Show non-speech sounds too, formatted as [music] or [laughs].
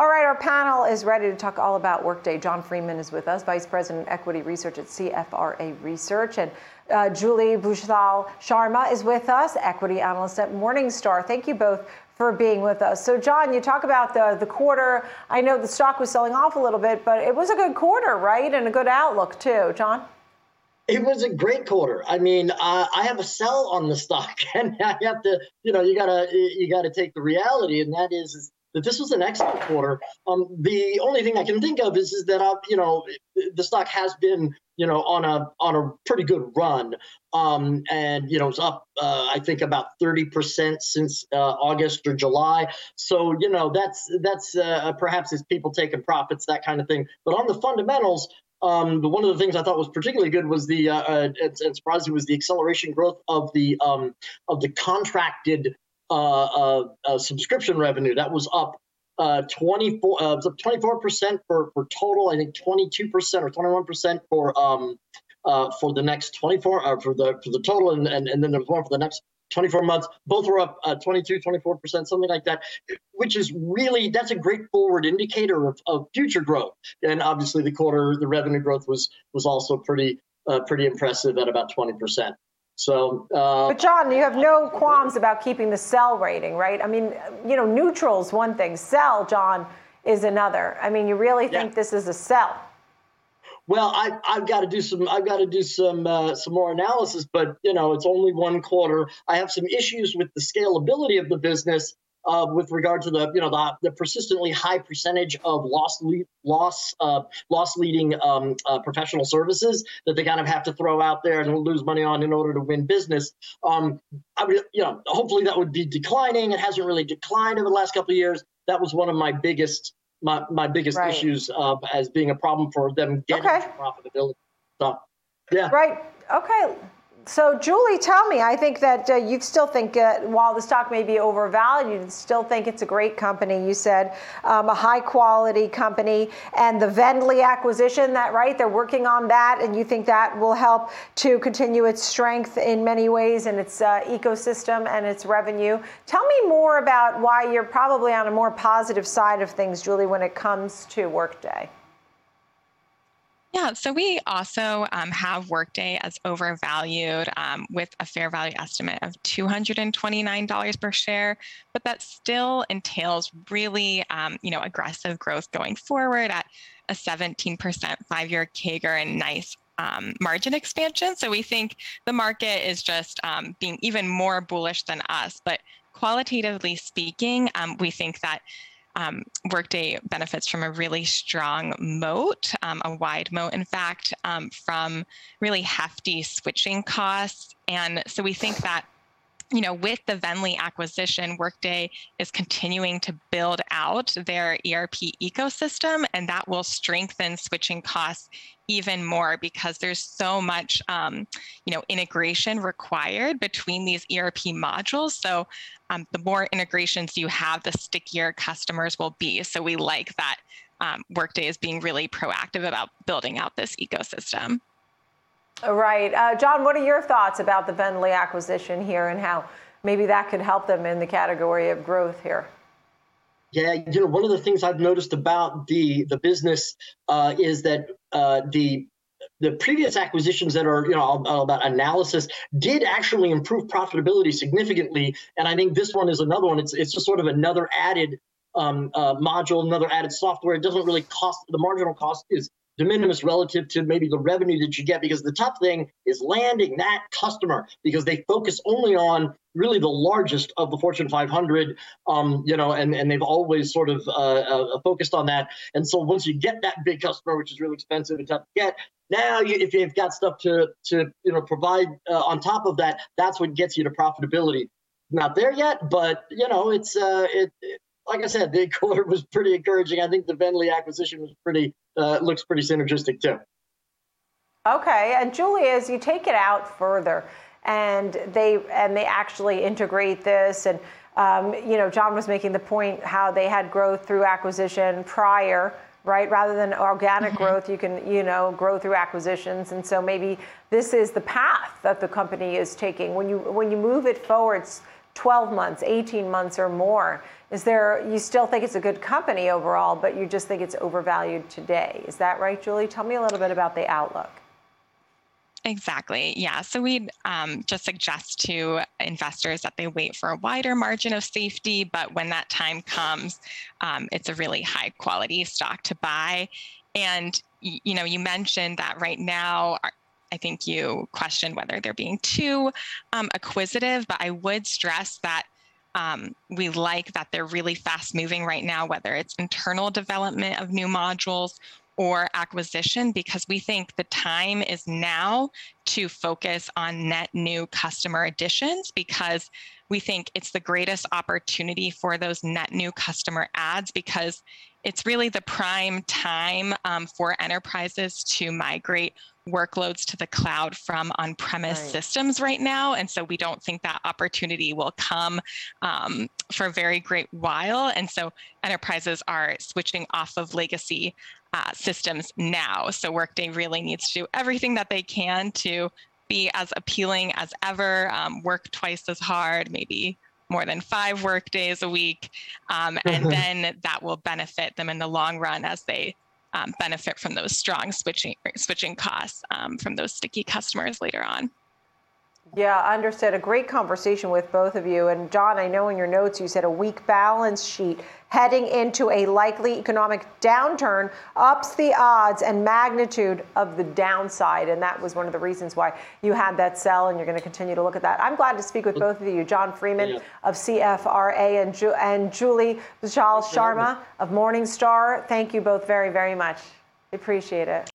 All right, our panel is ready to talk all about Workday. John Freeman is with us, Vice President Equity Research at CFRA Research, and uh, Julie Bhusal Sharma is with us, Equity Analyst at Morningstar. Thank you both for being with us. So, John, you talk about the, the quarter. I know the stock was selling off a little bit, but it was a good quarter, right? And a good outlook, too. John? It was a great quarter. I mean, uh, I have a sell on the stock, [laughs] and I have to, you know, you gotta you gotta take the reality, and that is, is that this was an excellent quarter. Um, the only thing I can think of is, is that uh, you know the stock has been you know on a on a pretty good run, um, and you know it's up uh, I think about thirty percent since uh, August or July. So you know that's that's uh, perhaps it's people taking profits that kind of thing. But on the fundamentals, um, one of the things I thought was particularly good was the uh, uh, and, and surprising was the acceleration growth of the um, of the contracted uh, uh, uh subscription revenue. That was up uh, 24 uh, 24 percent for for total. I think 22 percent or 21 percent for um uh, for the next 24 uh, for the for the total, and, and and then there was one for the next 24 months. Both were up uh, 22, 24%, something like that, which is really, that's a great forward indicator of, of future growth. And obviously the quarter, the revenue growth was, was also pretty, uh, pretty impressive at about 20%. So, uh, but John, you have no qualms about keeping the sell rating, right? I mean, you know, neutral is one thing. Sell, John, is another. I mean, you really think yeah. this is a sell? Well, I, I've got to do some. I've got to do some uh, some more analysis, but you know, it's only one quarter. I have some issues with the scalability of the business uh, with regard to the you know the, the persistently high percentage of loss lead, loss uh, loss leading um, uh, professional services that they kind of have to throw out there and lose money on in order to win business. Um, I mean, you know, hopefully that would be declining. It hasn't really declined over the last couple of years. That was one of my biggest my, my biggest right. issues uh, as being a problem for them getting okay. profitability. So, yeah. Right. Okay. So, Julie, tell me, I think that uh, you still think, uh, while the stock may be overvalued, you still think it's a great company. You said um, a high quality company and the VNDLY acquisition, that right? They're working on that, and you think that will help to continue its strength in many ways in its uh, ecosystem and its revenue. Tell me more about why you're probably on a more positive side of things, Julie, when it comes to Workday. Yeah, so we also um, have Workday as overvalued um, with a fair value estimate of $229 per share, but that still entails really, um, you know, aggressive growth going forward at a 17% five-year CAGR and nice um, margin expansion. So we think the market is just um, being even more bullish than us. But qualitatively speaking, um, we think that um, Workday benefits from a really strong moat, um, a wide moat, in fact, um, from really hefty switching costs. And so we think that you know, with the VNDLY acquisition, Workday is continuing to build out their ERP ecosystem, and that will strengthen switching costs even more because there's so much, um, you know, integration required between these ERP modules. So, um, the more integrations you have, the stickier customers will be. So, we like that um, Workday is being really proactive about building out this ecosystem. Right. Uh, John, what are your thoughts about the VNDLY acquisition here and how maybe that could help them in the category of growth here? Yeah, you know, one of the things I've noticed about the the business uh, is that uh, the the previous acquisitions that are you know all, all about analysis did actually improve profitability significantly, and I think this one is another one. It's it's just sort of another added um, uh, module, another added software. It doesn't really cost the marginal cost is de minimis relative to maybe the revenue that you get because the tough thing is landing that customer because they focus only on really the largest of the Fortune 500, um, you know, and, and they've always sort of uh, uh, focused on that. And so once you get that big customer, which is really expensive and tough to get, now you, if you've got stuff to to you know provide uh, on top of that, that's what gets you to profitability. Not there yet, but you know, it's uh, it, it like I said, the quarter was pretty encouraging. I think the VNDLY acquisition was pretty uh, looks pretty synergistic too. Okay, and Julie, as you take it out further, and they and they actually integrate this, and um, you know, John was making the point how they had growth through acquisition prior right rather than organic mm-hmm. growth you can you know grow through acquisitions and so maybe this is the path that the company is taking when you when you move it forwards 12 months, 18 months, or more. Is there, you still think it's a good company overall, but you just think it's overvalued today? Is that right, Julie? Tell me a little bit about the outlook. Exactly. Yeah. So we'd um, just suggest to investors that they wait for a wider margin of safety, but when that time comes, um, it's a really high quality stock to buy. And you know, you mentioned that right now. I think you questioned whether they're being too um, acquisitive, but I would stress that um, we like that they're really fast moving right now, whether it's internal development of new modules or acquisition because we think the time is now to focus on net new customer additions because we think it's the greatest opportunity for those net new customer ads because it's really the prime time um, for enterprises to migrate workloads to the cloud from on premise Right. systems right now. And so we don't think that opportunity will come um, for a very great while. And so enterprises are switching off of legacy uh, systems now. So Workday really needs to do everything that they can to be as appealing as ever, um, work twice as hard, maybe more than five work days a week. Um, [laughs] and then that will benefit them in the long run as they um, benefit from those strong switching switching costs um, from those sticky customers later on. Yeah, understood. A great conversation with both of you. And John, I know in your notes you said a weak balance sheet heading into a likely economic downturn ups the odds and magnitude of the downside. And that was one of the reasons why you had that sell, and you're going to continue to look at that. I'm glad to speak with both of you, John Freeman Yeah. of CFRA and, Ju- and Julie Vishal Sharma of Morningstar. Thank you both very, very much. Appreciate it.